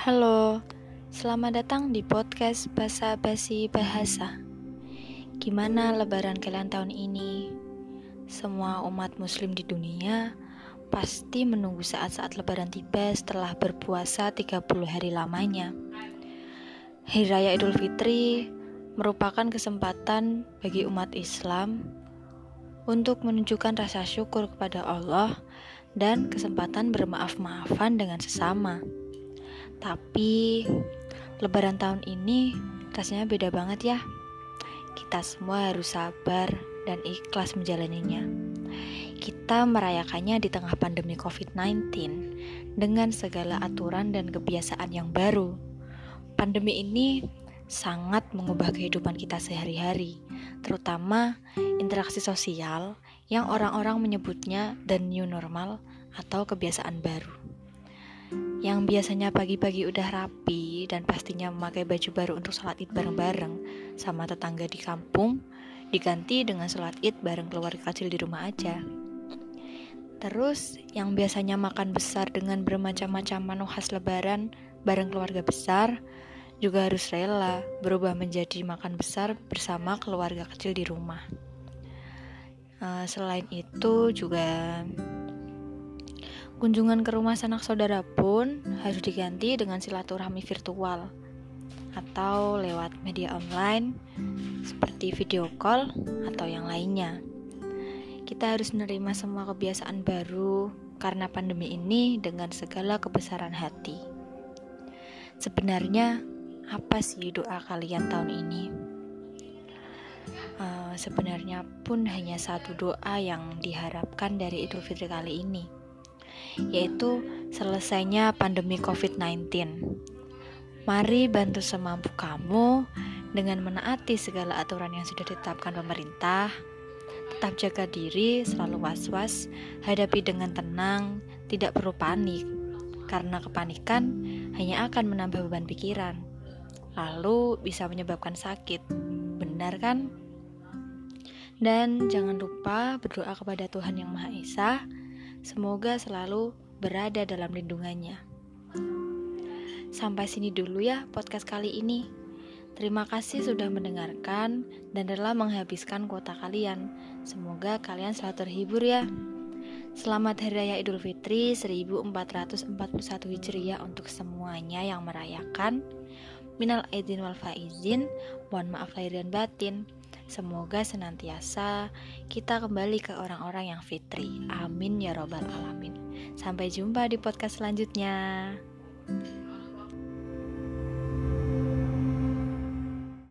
Halo, selamat datang di podcast Basa Basi Bahasa. Gimana lebaran kalian tahun ini? Semua umat muslim di dunia pasti menunggu saat-saat lebaran tiba setelah berpuasa 30 hari lamanya. Hari Raya Idul Fitri merupakan kesempatan bagi umat Islam untuk menunjukkan rasa syukur kepada Allah dan kesempatan bermaaf-maafan dengan sesama. Tapi lebaran tahun ini rasanya beda banget ya. Kita semua harus sabar dan ikhlas menjalaninya. Kita merayakannya di tengah pandemi COVID-19 dengan segala aturan dan kebiasaan yang baru. Pandemi ini sangat mengubah kehidupan kita sehari-hari, terutama interaksi sosial yang orang-orang menyebutnya the new normal atau kebiasaan baru yang biasanya pagi-pagi udah rapi dan pastinya memakai baju baru untuk sholat id bareng-bareng sama tetangga di kampung, diganti dengan sholat id bareng keluarga kecil di rumah aja. Terus, yang biasanya makan besar dengan bermacam-macam menu khas lebaran bareng keluarga besar, juga harus rela berubah menjadi makan besar bersama keluarga kecil di rumah. Uh, selain itu juga Kunjungan ke rumah sanak saudara pun harus diganti dengan silaturahmi virtual atau lewat media online seperti video call atau yang lainnya. Kita harus menerima semua kebiasaan baru karena pandemi ini dengan segala kebesaran hati. Sebenarnya, apa sih doa kalian tahun ini? Uh, sebenarnya pun hanya satu doa yang diharapkan dari Idul Fitri kali ini yaitu selesainya pandemi COVID-19. Mari bantu semampu kamu dengan menaati segala aturan yang sudah ditetapkan pemerintah. Tetap jaga diri, selalu was-was, hadapi dengan tenang, tidak perlu panik, karena kepanikan hanya akan menambah beban pikiran, lalu bisa menyebabkan sakit. Benar kan? Dan jangan lupa berdoa kepada Tuhan Yang Maha Esa Semoga selalu berada dalam lindungannya. Sampai sini dulu ya podcast kali ini. Terima kasih sudah mendengarkan dan rela menghabiskan kuota kalian. Semoga kalian selalu terhibur ya. Selamat Hari Raya Idul Fitri 1441 Hijriah untuk semuanya yang merayakan. Minal aidin wal faizin, mohon maaf lahir dan batin. Semoga senantiasa kita kembali ke orang-orang yang fitri. Amin ya Robbal 'Alamin. Sampai jumpa di podcast selanjutnya.